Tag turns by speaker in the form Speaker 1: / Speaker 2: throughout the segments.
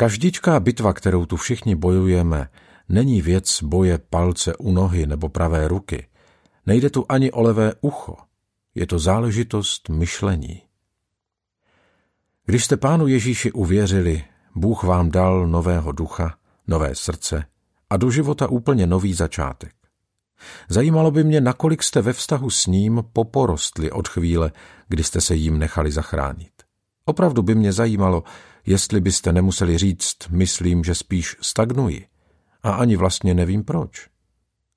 Speaker 1: Každičká bitva, kterou tu všichni bojujeme, není věc boje palce u nohy nebo pravé ruky. Nejde tu ani o levé ucho. Je to záležitost myšlení. Když jste pánu Ježíši uvěřili, Bůh vám dal nového ducha, nové srdce a do života úplně nový začátek. Zajímalo by mě, nakolik jste ve vztahu s ním poporostli od chvíle, kdy jste se jim nechali zachránit. Opravdu by mě zajímalo, jestli byste nemuseli říct, myslím, že spíš stagnuji. A ani vlastně nevím proč.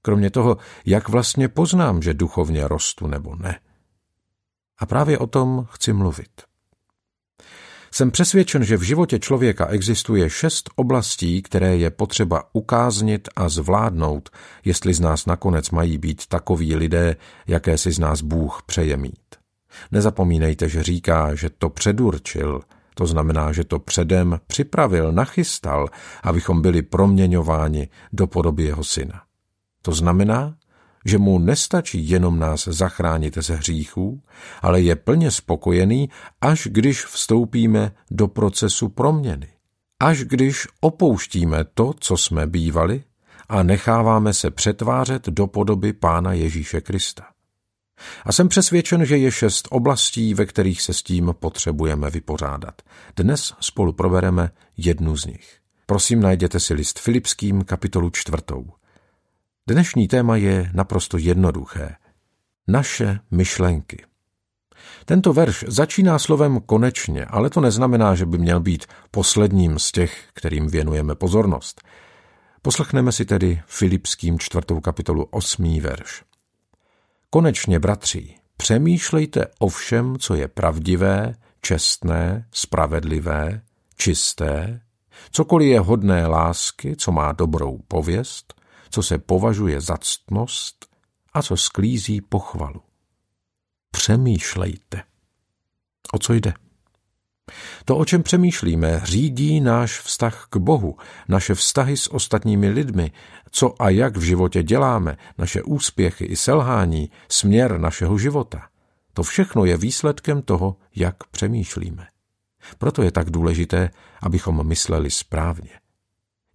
Speaker 1: Kromě toho, jak vlastně poznám, že duchovně rostu nebo ne. A právě o tom chci mluvit. Jsem přesvědčen, že v životě člověka existuje šest oblastí, které je potřeba ukáznit a zvládnout, jestli z nás nakonec mají být takoví lidé, jaké si z nás Bůh přeje mít. Nezapomínejte, že říká, že to předurčil, to znamená, že to předem připravil, nachystal, abychom byli proměňováni do podoby jeho syna. To znamená, že mu nestačí jenom nás zachránit ze hříchů, ale je plně spokojený, až když vstoupíme do procesu proměny. Až když opouštíme to, co jsme bývali, a necháváme se přetvářet do podoby Pána Ježíše Krista. A jsem přesvědčen, že je šest oblastí, ve kterých se s tím potřebujeme vypořádat. Dnes spolu probereme jednu z nich. Prosím, najděte si list Filipským kapitolu čtvrtou. Dnešní téma je naprosto jednoduché. Naše myšlenky. Tento verš začíná slovem konečně, ale to neznamená, že by měl být posledním z těch, kterým věnujeme pozornost. Poslechneme si tedy Filipským čtvrtou kapitolu osmý verš. Konečně, bratři, přemýšlejte o všem, co je pravdivé, čestné, spravedlivé, čisté, cokoliv je hodné lásky, co má dobrou pověst, co se považuje za ctnost a co sklízí pochvalu. Přemýšlejte. O co jde? To, o čem přemýšlíme, řídí náš vztah k Bohu, naše vztahy s ostatními lidmi, co a jak v životě děláme, naše úspěchy i selhání, směr našeho života. To všechno je výsledkem toho, jak přemýšlíme. Proto je tak důležité, abychom mysleli správně.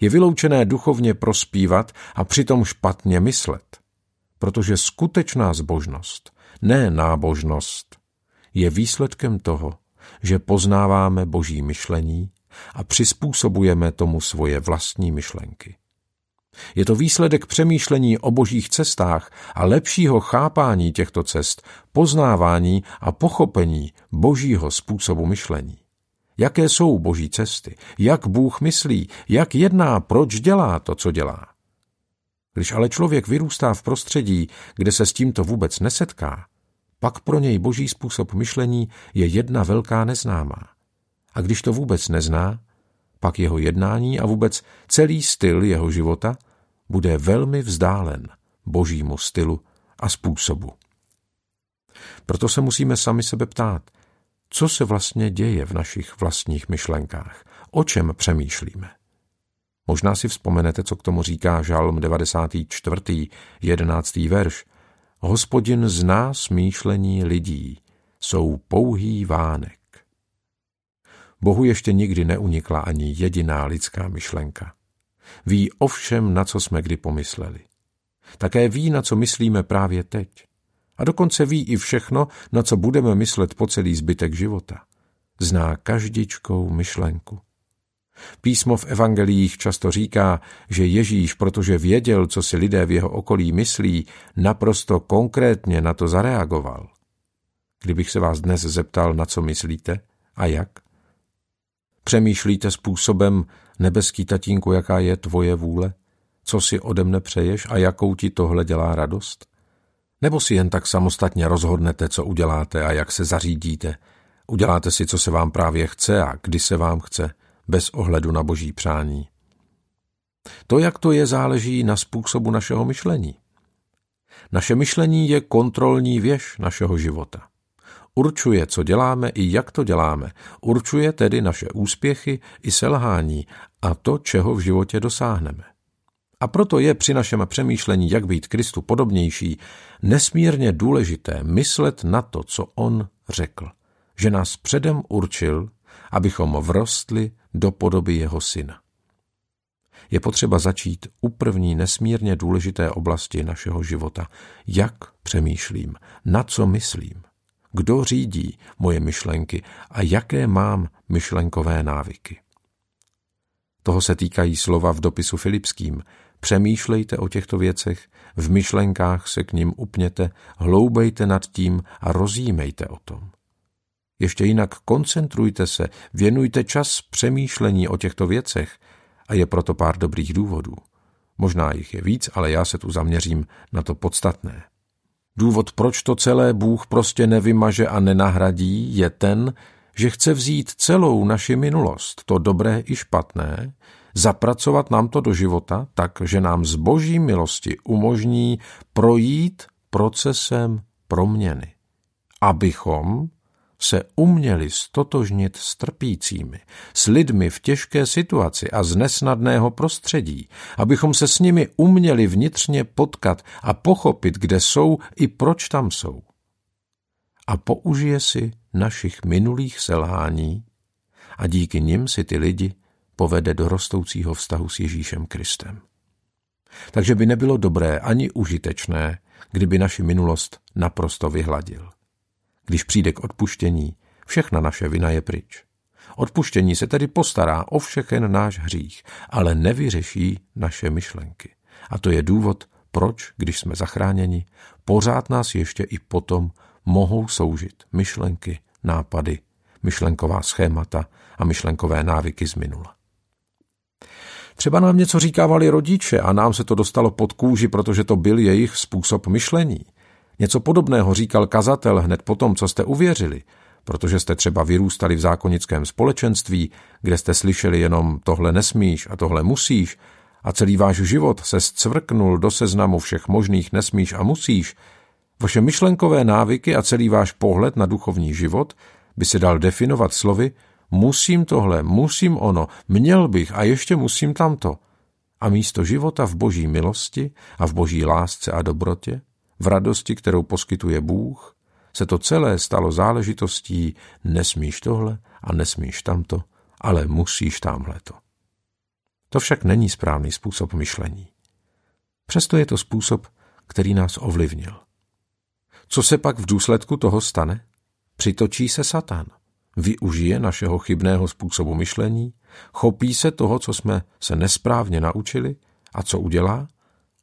Speaker 1: Je vyloučené duchovně prospívat a přitom špatně myslet, protože skutečná zbožnost, ne nábožnost, je výsledkem toho, že poznáváme boží myšlení a přizpůsobujeme tomu svoje vlastní myšlenky. Je to výsledek přemýšlení o božích cestách a lepšího chápání těchto cest, poznávání a pochopení božího způsobu myšlení. Jaké jsou boží cesty? Jak Bůh myslí? Jak jedná? Proč dělá to, co dělá? Když ale člověk vyrůstá v prostředí, kde se s tímto vůbec nesetká, pak pro něj boží způsob myšlení je jedna velká neznámá. A když to vůbec nezná, pak jeho jednání a vůbec celý styl jeho života bude velmi vzdálen božímu stylu a způsobu. Proto se musíme sami sebe ptát, co se vlastně děje v našich vlastních myšlenkách, o čem přemýšlíme. Možná si vzpomenete, co k tomu říká Žalm 94. 11. verš. Hospodin zná smýšlení lidí, jsou pouhý vánek. Bohu ještě nikdy neunikla ani jediná lidská myšlenka. Ví o všem, na co jsme kdy pomysleli. Také ví, na co myslíme právě teď. A dokonce ví i všechno, na co budeme myslet po celý zbytek života. Zná každičkou myšlenku. Písmo v evangelích často říká, že Ježíš, protože věděl, co si lidé v jeho okolí myslí, naprosto konkrétně na to zareagoval. Kdybych se vás dnes zeptal, na co myslíte a jak? Přemýšlíte způsobem, nebeský tatínku, jaká je tvoje vůle? Co si ode mne přeješ a jakou ti tohle dělá radost? Nebo si jen tak samostatně rozhodnete, co uděláte a jak se zařídíte? Uděláte si, co se vám právě chce a kdy se vám chce, bez ohledu na boží přání. To, jak to je, záleží na způsobu našeho myšlení. Naše myšlení je kontrolní věž našeho života. Určuje, co děláme i jak to děláme. Určuje tedy naše úspěchy i selhání a to, čeho v životě dosáhneme. A proto je při našem přemýšlení, jak být Kristu podobnější, nesmírně důležité myslet na to, co on řekl, že nás předem určil, abychom vrostli do podoby jeho syna. Je potřeba začít u první nesmírně důležité oblasti našeho života. Jak přemýšlím, na co myslím, kdo řídí moje myšlenky a jaké mám myšlenkové návyky. Toho se týkají slova v dopisu Filipským. Přemýšlejte o těchto věcech, v myšlenkách se k ním upněte, hloubejte nad tím a rozjímejte o tom. Ještě jinak koncentrujte se, věnujte čas přemýšlení o těchto věcech a je proto pár dobrých důvodů. Možná jich je víc, ale já se tu zaměřím na to podstatné. Důvod, proč to celé Bůh prostě nevymaže a nenahradí, je ten, že chce vzít celou naši minulost, to dobré i špatné, zapracovat nám to do života tak, že nám z boží milosti umožní projít procesem proměny. Abychom se uměli stotožnit s trpícími, s lidmi v těžké situaci a z nesnadného prostředí, abychom se s nimi uměli vnitřně potkat a pochopit, kde jsou i proč tam jsou. A použije si našich minulých selhání a díky nim si ty lidi povede do rostoucího vztahu s Ježíšem Kristem. Takže by nebylo dobré ani užitečné, kdyby naši minulost naprosto vyhladil. Když přijde k odpuštění, všechna naše vina je pryč. Odpuštění se tedy postará o všechen náš hřích, ale nevyřeší naše myšlenky. A to je důvod, proč, když jsme zachráněni, pořád nás ještě i potom mohou soužit myšlenky, nápady, myšlenková schémata a myšlenkové návyky z minula. Třeba nám něco říkávali rodiče a nám se to dostalo pod kůži, protože to byl jejich způsob myšlení. Něco podobného říkal kazatel hned potom, co jste uvěřili, protože jste třeba vyrůstali v zákonickém společenství, kde jste slyšeli jenom tohle nesmíš a tohle musíš a celý váš život se zcvrknul do seznamu všech možných nesmíš a musíš, vaše myšlenkové návyky a celý váš pohled na duchovní život by se dal definovat slovy musím tohle, musím ono, měl bych a ještě musím tamto. A místo života v boží milosti a v boží lásce a dobrotě v radosti, kterou poskytuje Bůh, se to celé stalo záležitostí nesmíš tohle a nesmíš tamto, ale musíš tamhleto. To však není správný způsob myšlení. Přesto je to způsob, který nás ovlivnil. Co se pak v důsledku toho stane? Přitočí se Satan. Využije našeho chybného způsobu myšlení, chopí se toho, co jsme se nesprávně naučili a co udělá?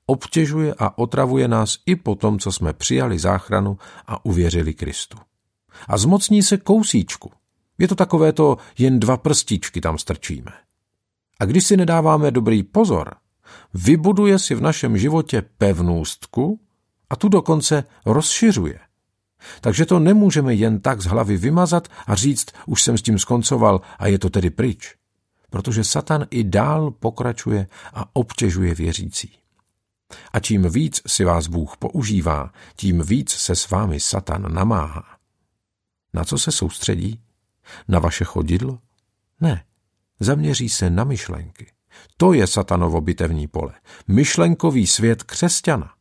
Speaker 1: Obtěžuje a otravuje nás i po tom, co jsme přijali záchranu a uvěřili Kristu. A zmocní se kousíčku. Je to takové to, jen dva prstíčky tam strčíme. A když si nedáváme dobrý pozor, vybuduje si v našem životě pevnůstku a tu dokonce rozšiřuje. Takže to nemůžeme jen tak z hlavy vymazat a říct, už jsem s tím skoncoval a je to tedy pryč. Protože Satan i dál pokračuje a obtěžuje věřící. A čím víc si vás Bůh používá, tím víc se s vámi Satan namáhá. Na co se soustředí? Na vaše chodidlo? Ne. Zaměří se na myšlenky. To je satanovo bitevní pole. Myšlenkový svět křesťana.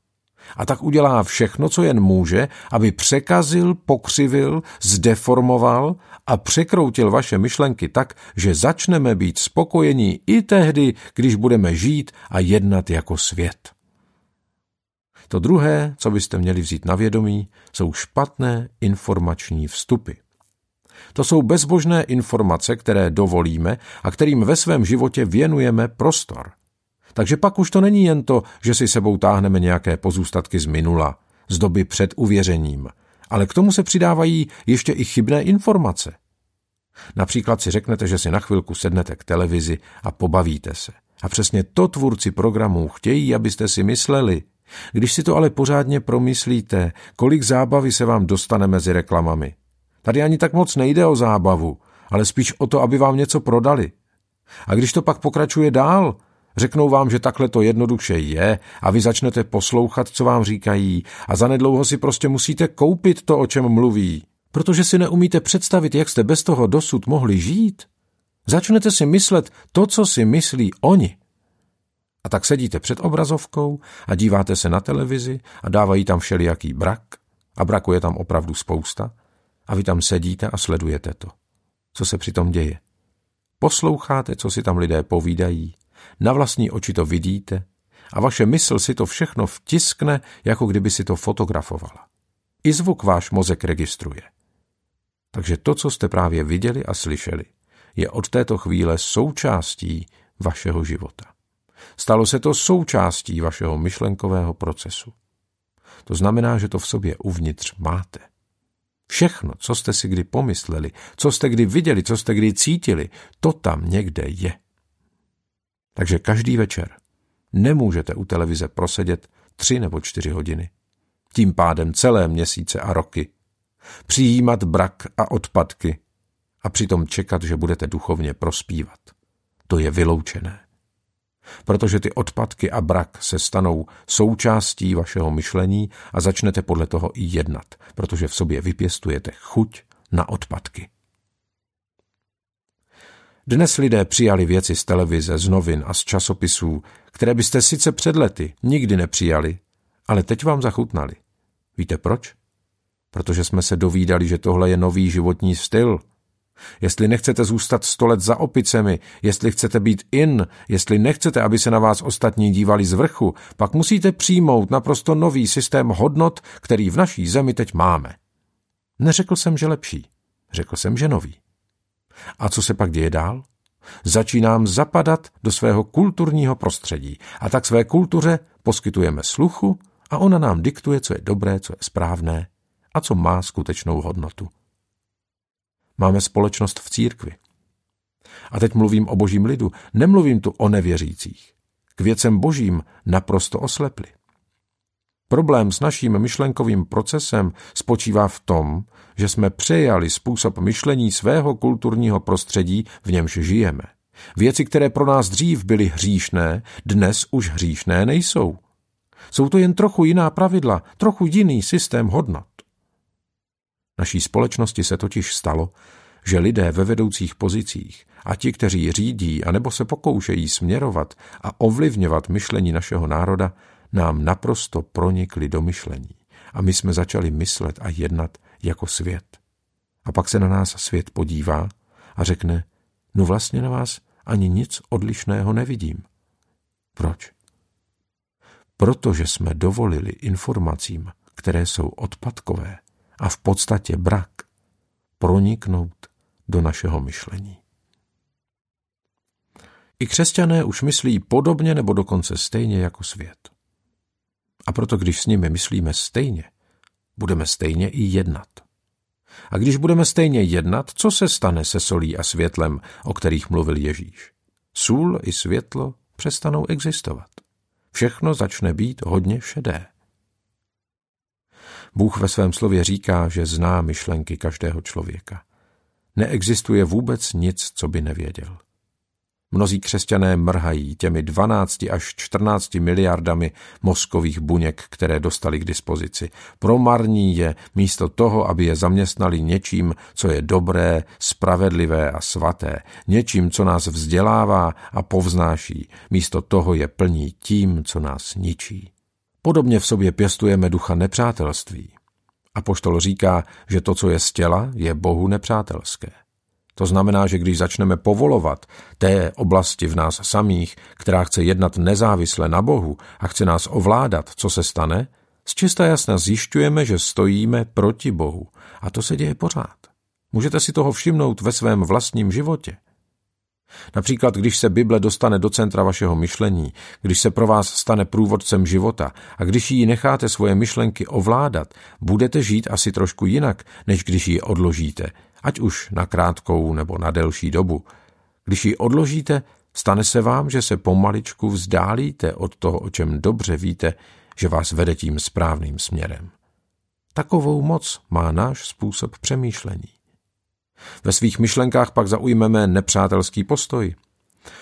Speaker 1: A tak udělá všechno, co jen může, aby překazil, pokřivil, zdeformoval a překroutil vaše myšlenky tak, že začneme být spokojení i tehdy, když budeme žít a jednat jako svět. To druhé, co byste měli vzít na vědomí, jsou špatné informační vstupy. To jsou bezbožné informace, které dovolíme a kterým ve svém životě věnujeme prostor. Takže pak už to není jen to, že si sebou táhneme nějaké pozůstatky z minula, z doby před uvěřením, ale k tomu se přidávají ještě i chybné informace. Například si řeknete, že si na chvilku sednete k televizi a pobavíte se. A přesně to tvůrci programů chtějí, abyste si mysleli, když si to ale pořádně promyslíte, kolik zábavy se vám dostane mezi reklamami. Tady ani tak moc nejde o zábavu, ale spíš o to, aby vám něco prodali. A když to pak pokračuje dál, řeknou vám, že takhle to jednoduše je a vy začnete poslouchat, co vám říkají a zanedlouho si prostě musíte koupit to, o čem mluví, protože si neumíte představit, jak jste bez toho dosud mohli žít. Začnete si myslet to, co si myslí oni. A tak sedíte před obrazovkou a díváte se na televizi a dávají tam všelijaký brak a braku je tam opravdu spousta a vy tam sedíte a sledujete to. Co se přitom děje? Posloucháte, co si tam lidé povídají, na vlastní oči to vidíte a vaše mysl si to všechno vtiskne, jako kdyby si to fotografovala. I zvuk váš mozek registruje. Takže to, co jste právě viděli a slyšeli, je od této chvíle součástí vašeho života. Stalo se to součástí vašeho myšlenkového procesu. To znamená, že to v sobě uvnitř máte. Všechno, co jste si kdy pomysleli, co jste kdy viděli, co jste kdy cítili, to tam někde je. Takže každý večer nemůžete u televize prosedět tři nebo čtyři hodiny. Tím pádem celé měsíce a roky. Přijímat brak a odpadky a přitom čekat, že budete duchovně prospívat. To je vyloučené. Protože ty odpadky a brak se stanou součástí vašeho myšlení a začnete podle toho i jednat, protože v sobě vypěstujete chuť na odpadky. Dnes lidé přijali věci z televize, z novin a z časopisů, které byste sice před lety nikdy nepřijali, ale teď vám zachutnali. Víte proč? Protože jsme se dovídali, že tohle je nový životní styl. Jestli nechcete zůstat sto let za opicemi, jestli chcete být in, jestli nechcete, aby se na vás ostatní dívali z vrchu, pak musíte přijmout naprosto nový systém hodnot, který v naší zemi teď máme. Neřekl jsem, že lepší. Řekl jsem, že nový. A co se pak děje dál? Začínám zapadat do svého kulturního prostředí a tak své kultuře poskytujeme sluchu a ona nám diktuje, co je dobré, co je správné a co má skutečnou hodnotu. Máme společnost v církvi. A teď mluvím o božím lidu, nemluvím tu o nevěřících. K věcem božím naprosto oslepli. Problém s naším myšlenkovým procesem spočívá v tom, že jsme přejali způsob myšlení svého kulturního prostředí, v němž žijeme. Věci, které pro nás dřív byly hříšné, dnes už hříšné nejsou. Jsou to jen trochu jiná pravidla, trochu jiný systém hodnot. Naší společnosti se totiž stalo, že lidé ve vedoucích pozicích a ti, kteří řídí a nebo se pokoušejí směrovat a ovlivňovat myšlení našeho národa, nám naprosto pronikli do myšlení. A my jsme začali myslet a jednat jako svět. A pak se na nás svět podívá a řekne, no vlastně na vás ani nic odlišného nevidím. Proč? Protože jsme dovolili informacím, které jsou odpadkové a v podstatě brak, proniknout do našeho myšlení. I křesťané už myslí podobně nebo dokonce stejně jako svět. A proto, když s nimi myslíme stejně, budeme stejně i jednat. A když budeme stejně jednat, co se stane se solí a světlem, o kterých mluvil Ježíš? Sůl i světlo přestanou existovat. Všechno začne být hodně šedé. Bůh ve svém slově říká, že zná myšlenky každého člověka. Neexistuje vůbec nic, co by nevěděl. Mnozí křesťané mrhají těmi 12 až 14 miliardami mozkových buněk, které dostali k dispozici. Promarní je místo toho, aby je zaměstnali něčím, co je dobré, spravedlivé a svaté, něčím, co nás vzdělává a povznáší. Místo toho je plní tím, co nás ničí. Podobně v sobě pěstujeme ducha nepřátelství. A poštol říká, že to, co je z těla, je Bohu nepřátelské. To znamená, že když začneme povolovat té oblasti v nás samých, která chce jednat nezávisle na Bohu a chce nás ovládat, co se stane, z čista jasna zjišťujeme, že stojíme proti Bohu. A to se děje pořád. Můžete si toho všimnout ve svém vlastním životě. Například, když se Bible dostane do centra vašeho myšlení, když se pro vás stane průvodcem života a když ji necháte svoje myšlenky ovládat, budete žít asi trošku jinak, než když ji odložíte, ať už na krátkou nebo na delší dobu. Když ji odložíte, stane se vám, že se pomaličku vzdálíte od toho, o čem dobře víte, že vás vede tím správným směrem. Takovou moc má náš způsob přemýšlení. Ve svých myšlenkách pak zaujmeme nepřátelský postoj.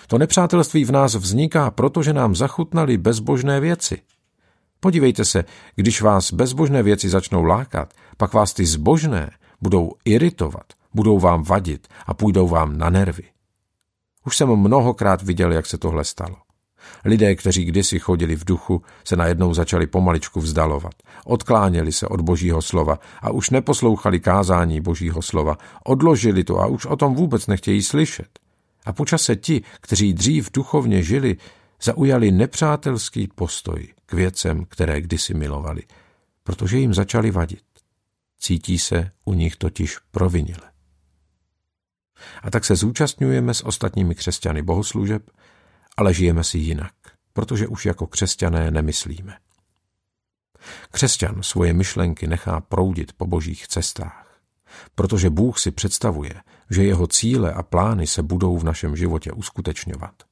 Speaker 1: To nepřátelství v nás vzniká, protože nám zachutnali bezbožné věci. Podívejte se, když vás bezbožné věci začnou lákat, pak vás ty zbožné budou iritovat, budou vám vadit a půjdou vám na nervy. Už jsem mnohokrát viděl, jak se tohle stalo. Lidé, kteří kdysi chodili v duchu, se najednou začali pomaličku vzdalovat. Odkláněli se od božího slova a už neposlouchali kázání božího slova. Odložili to a už o tom vůbec nechtějí slyšet. A počase ti, kteří dřív duchovně žili, zaujali nepřátelský postoj k věcem, které kdysi milovali, protože jim začali vadit. Cítí se u nich totiž provinile. A tak se zúčastňujeme s ostatními křesťany bohoslužeb, ale žijeme si jinak, protože už jako křesťané nemyslíme. Křesťan svoje myšlenky nechá proudit po božích cestách, protože Bůh si představuje, že jeho cíle a plány se budou v našem životě uskutečňovat.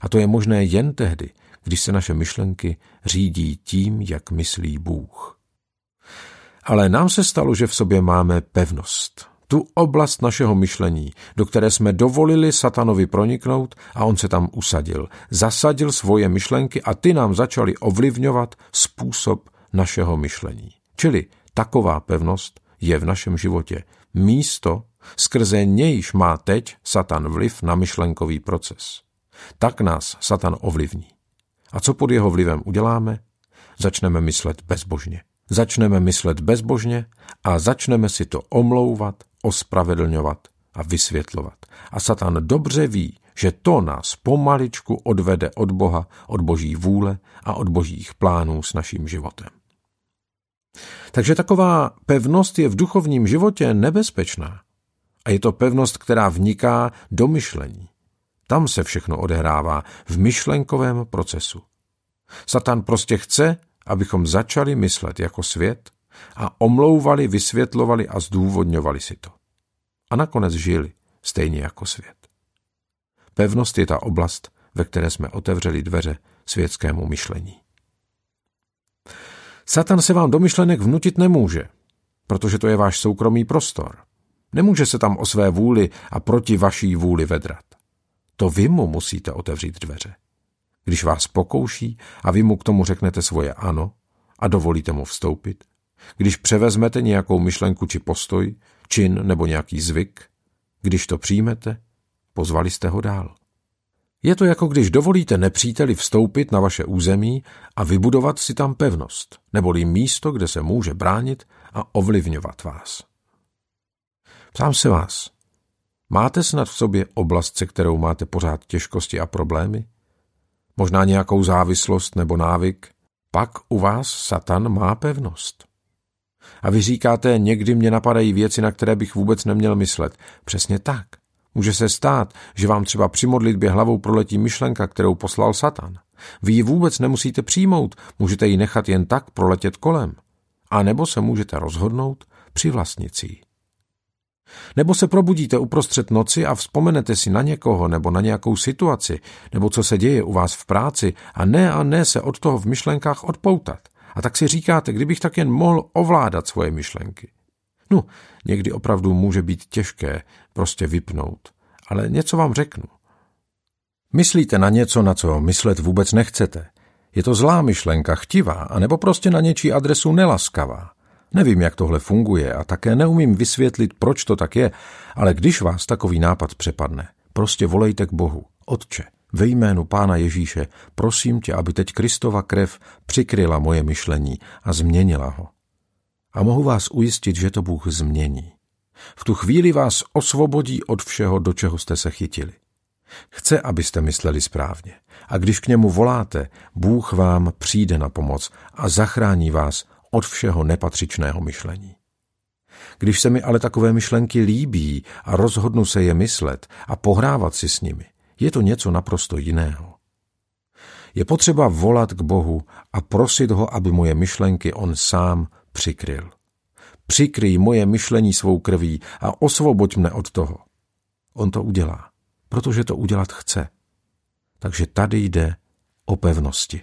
Speaker 1: A to je možné jen tehdy, když se naše myšlenky řídí tím, jak myslí Bůh. Ale nám se stalo, že v sobě máme pevnost, tu oblast našeho myšlení, do které jsme dovolili satanovi proniknout a on se tam usadil. Zasadil svoje myšlenky a ty nám začaly ovlivňovat způsob našeho myšlení. Čili taková pevnost je v našem životě místo, skrze nějž má teď Satan vliv na myšlenkový proces. Tak nás Satan ovlivní. A co pod jeho vlivem uděláme? Začneme myslet bezbožně. Začneme myslet bezbožně a začneme si to omlouvat, ospravedlňovat a vysvětlovat. A Satan dobře ví, že to nás pomaličku odvede od Boha, od boží vůle a od božích plánů s naším životem. Takže taková pevnost je v duchovním životě nebezpečná. A je to pevnost, která vniká do myšlení. Tam se všechno odehrává v myšlenkovém procesu. Satan prostě chce, abychom začali myslet jako svět a omlouvali, vysvětlovali a zdůvodňovali si to. A nakonec žili stejně jako svět. Pevnost je ta oblast, ve které jsme otevřeli dveře světskému myšlení. Satan se vám do myšlenek vnutit nemůže, protože to je váš soukromý prostor. Nemůže se tam o své vůli a proti vaší vůli vedrat. To vy mu musíte otevřít dveře. Když vás pokouší a vy mu k tomu řeknete svoje ano a dovolíte mu vstoupit, když převezmete nějakou myšlenku či postoj, čin nebo nějaký zvyk, když to přijmete, pozvali jste ho dál. Je to jako když dovolíte nepříteli vstoupit na vaše území a vybudovat si tam pevnost, neboli místo, kde se může bránit a ovlivňovat vás. Ptám se vás, máte snad v sobě oblast, se kterou máte pořád těžkosti a problémy? Možná nějakou závislost nebo návyk? Pak u vás Satan má pevnost. A vy říkáte, někdy mě napadají věci, na které bych vůbec neměl myslet. Přesně tak. Může se stát, že vám třeba při modlitbě hlavou proletí myšlenka, kterou poslal Satan. Vy ji vůbec nemusíte přijmout, můžete ji nechat jen tak proletět kolem. A nebo se můžete rozhodnout přivlastnit si ji. Nebo se probudíte uprostřed noci a vzpomenete si na někoho nebo na nějakou situaci, nebo co se děje u vás v práci a ne a ne se od toho v myšlenkách odpoutat. A tak si říkáte, kdybych tak jen mohl ovládat svoje myšlenky. No, někdy opravdu může být těžké prostě vypnout, ale něco vám řeknu. Myslíte na něco, na co myslet vůbec nechcete. Je to zlá myšlenka, chtivá, anebo prostě na něčí adresu nelaskavá. Nevím, jak tohle funguje a také neumím vysvětlit, proč to tak je, ale když vás takový nápad přepadne, prostě volejte k Bohu. Otče, ve jménu Pána Ježíše, prosím tě, aby teď Kristova krev přikryla moje myšlení a změnila ho. A mohu vás ujistit, že to Bůh změní. V tu chvíli vás osvobodí od všeho, do čeho jste se chytili. Chce, abyste mysleli správně. A když k němu voláte, Bůh vám přijde na pomoc a zachrání vás od všeho nepatřičného myšlení. Když se mi ale takové myšlenky líbí a rozhodnu se je myslet a pohrávat si s nimi, je to něco naprosto jiného. Je potřeba volat k Bohu a prosit ho, aby moje myšlenky on sám přikryl. Přikryj moje myšlení svou krví a osvoboď mne od toho. On to udělá, protože to udělat chce. Takže tady jde o pevnosti.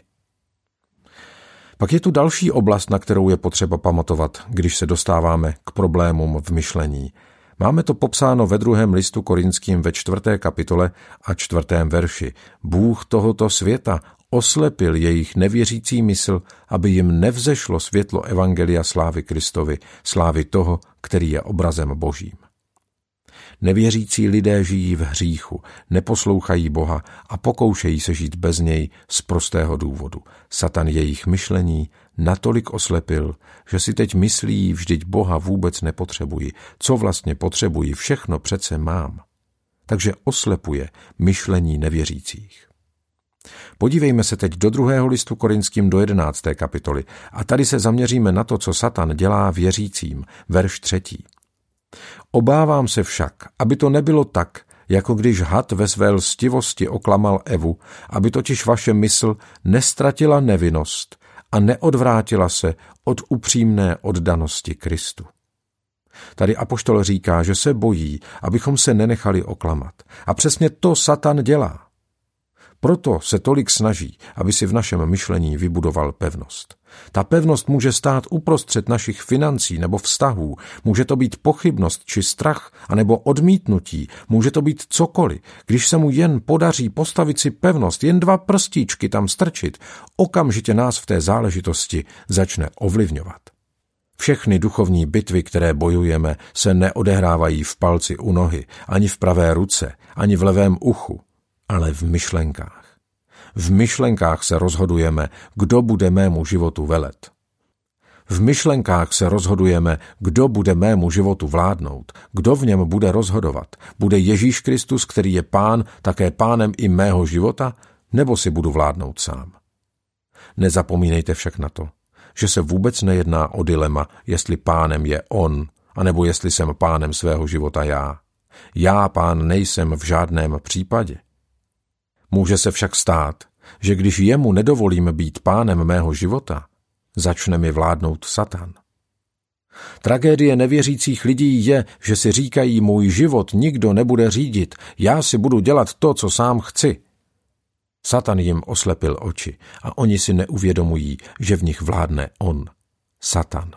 Speaker 1: Pak je tu další oblast, na kterou je potřeba pamatovat, když se dostáváme k problémům v myšlení. Máme to popsáno ve druhém listu korinským ve čtvrté kapitole a čtvrtém verši. Bůh tohoto světa oslepil jejich nevěřící mysl, aby jim nevzešlo světlo Evangelia slávy Kristovi, slávy toho, který je obrazem božím. Nevěřící lidé žijí v hříchu, neposlouchají Boha a pokoušejí se žít bez něj z prostého důvodu. Satan jejich myšlení natolik oslepil, že si teď myslí, vždyť Boha vůbec nepotřebuji. Co vlastně potřebuji, všechno přece mám. takže oslepuje myšlení nevěřících. Podívejme se teď do druhého listu Korinským do jedenácté kapitoly a tady se zaměříme na to, co Satan dělá věřícím, verš třetí. Obávám se však, aby to nebylo tak, jako když had ve své lstivosti oklamal Evu, aby totiž vaše mysl nestratila nevinnost a neodvrátila se od upřímné oddanosti Kristu. Tady Apoštol říká, že se bojí, abychom se nenechali oklamat. A přesně to Satan dělá. Proto se tolik snaží, aby si v našem myšlení vybudoval pevnost. Ta pevnost může stát uprostřed našich financí nebo vztahů, může to být pochybnost či strach, anebo odmítnutí, může to být cokoliv. Když se mu jen podaří postavit si pevnost, jen dva prstíčky tam strčit, okamžitě nás v té záležitosti začne ovlivňovat. Všechny duchovní bitvy, které bojujeme, se neodehrávají v palci u nohy, ani v pravé ruce, ani v levém uchu, ale v myšlenkách. V myšlenkách se rozhodujeme, kdo bude mému životu velet. V myšlenkách se rozhodujeme, kdo bude mému životu vládnout, kdo v něm bude rozhodovat. Bude Ježíš Kristus, který je pán, také pánem i mého života, nebo si budu vládnout sám. Nezapomínejte však na to, že se vůbec nejedná o dilema, jestli pánem je on, anebo jestli jsem pánem svého života já. Já pán nejsem v žádném případě. Může se však stát, že když jemu nedovolíme být pánem mého života, začne mi vládnout Satan. Tragédie nevěřících lidí je, že si říkají, můj život nikdo nebude řídit, já si budu dělat to, co sám chci. Satan jim oslepil oči a oni si neuvědomují, že v nich vládne on, Satan.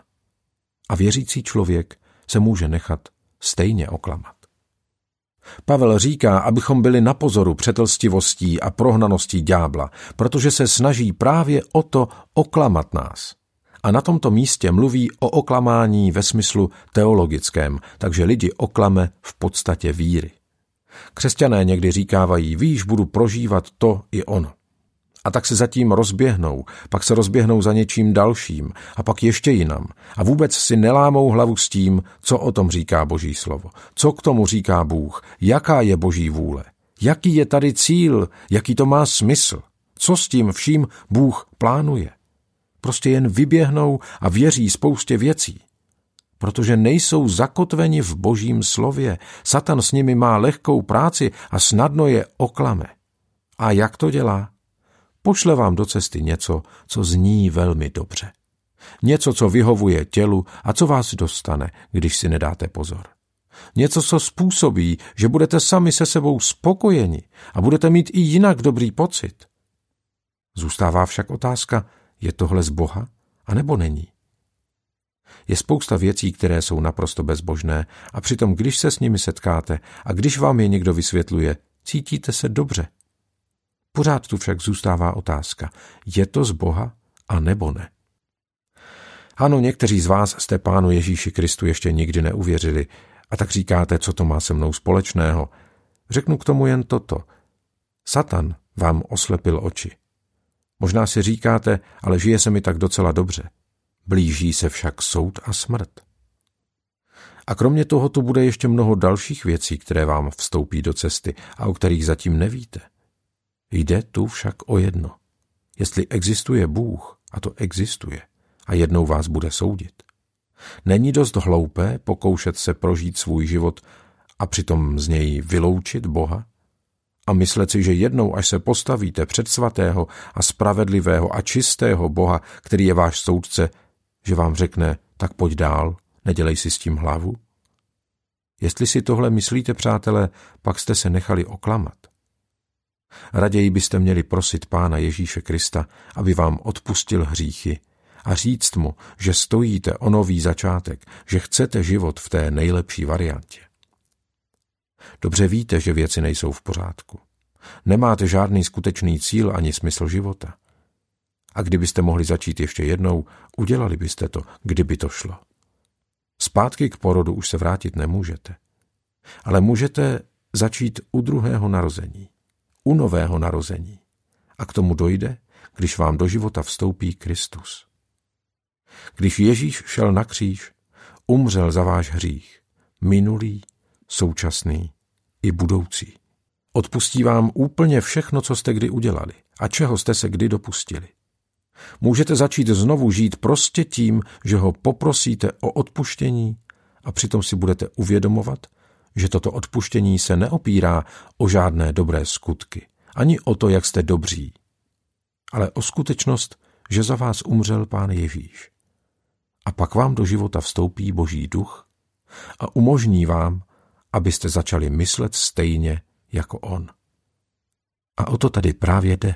Speaker 1: A věřící člověk se může nechat stejně oklamat. Pavel říká, abychom byli na pozoru před lstivostí a prohnaností ďábla, protože se snaží právě o to oklamat nás. A na tomto místě mluví o oklamání ve smyslu teologickém, takže lidi oklame v podstatě víry. Křesťané někdy říkávají, víš, budu prožívat to i ono. A tak se zatím rozběhnou, pak se rozběhnou za něčím dalším a pak ještě jinam. A vůbec si nelámou hlavu s tím, co o tom říká Boží slovo. Co k tomu říká Bůh, jaká je Boží vůle. Jaký je tady cíl, jaký to má smysl. Co s tím vším Bůh plánuje. Prostě jen vyběhnou a věří spoustě věcí. Protože nejsou zakotveni v božím slově. Satan s nimi má lehkou práci a snadno je oklame. A jak to dělá? Pošle vám do cesty něco, co zní velmi dobře. Něco, co vyhovuje tělu a co vás dostane, když si nedáte pozor. Něco, co způsobí, že budete sami se sebou spokojeni a budete mít i jinak dobrý pocit. Zůstává však otázka, je tohle z Boha, anebo není? Je spousta věcí, které jsou naprosto bezbožné a přitom, když se s nimi setkáte a když vám je někdo vysvětluje, cítíte se dobře. Pořád tu však zůstává otázka, je to z Boha a nebo ne? Ano, někteří z vás jste pánu Ježíši Kristu ještě nikdy neuvěřili a tak říkáte, co to má se mnou společného. Řeknu k tomu jen toto. Satan vám oslepil oči. Možná si říkáte, ale žije se mi tak docela dobře. Blíží se však soud a smrt. A kromě toho tu bude ještě mnoho dalších věcí, které vám vstoupí do cesty a o kterých zatím nevíte. Jde tu však o jedno. Jestli existuje Bůh, a to existuje, a jednou vás bude soudit. Není dost hloupé pokoušet se prožít svůj život a přitom z něj vyloučit Boha? A myslet si, že jednou, až se postavíte před svatého a spravedlivého a čistého Boha, který je váš soudce, že vám řekne, tak pojď dál, nedělej si s tím hlavu? Jestli si tohle myslíte, přátelé, pak jste se nechali oklamat. Raději byste měli prosit Pána Ježíše Krista, aby vám odpustil hříchy a říct mu, že stojíte o nový začátek, že chcete život v té nejlepší variantě. Dobře víte, že věci nejsou v pořádku. Nemáte žádný skutečný cíl ani smysl života. A kdybyste mohli začít ještě jednou, udělali byste to, kdyby to šlo. Zpátky k porodu už se vrátit nemůžete. Ale můžete začít u druhého narození u nového narození. A k tomu dojde, když vám do života vstoupí Kristus. Když Ježíš šel na kříž, umřel za váš hřích, minulý, současný i budoucí. Odpustí vám úplně všechno, co jste kdy udělali a čeho jste se kdy dopustili. Můžete začít znovu žít prostě tím, že ho poprosíte o odpuštění a přitom si budete uvědomovat, že toto odpuštění se neopírá o žádné dobré skutky, ani o to, jak jste dobří, ale o skutečnost, že za vás umřel Pán Ježíš. A pak vám do života vstoupí Boží duch a umožní vám, abyste začali myslet stejně jako On. A o to tady právě jde.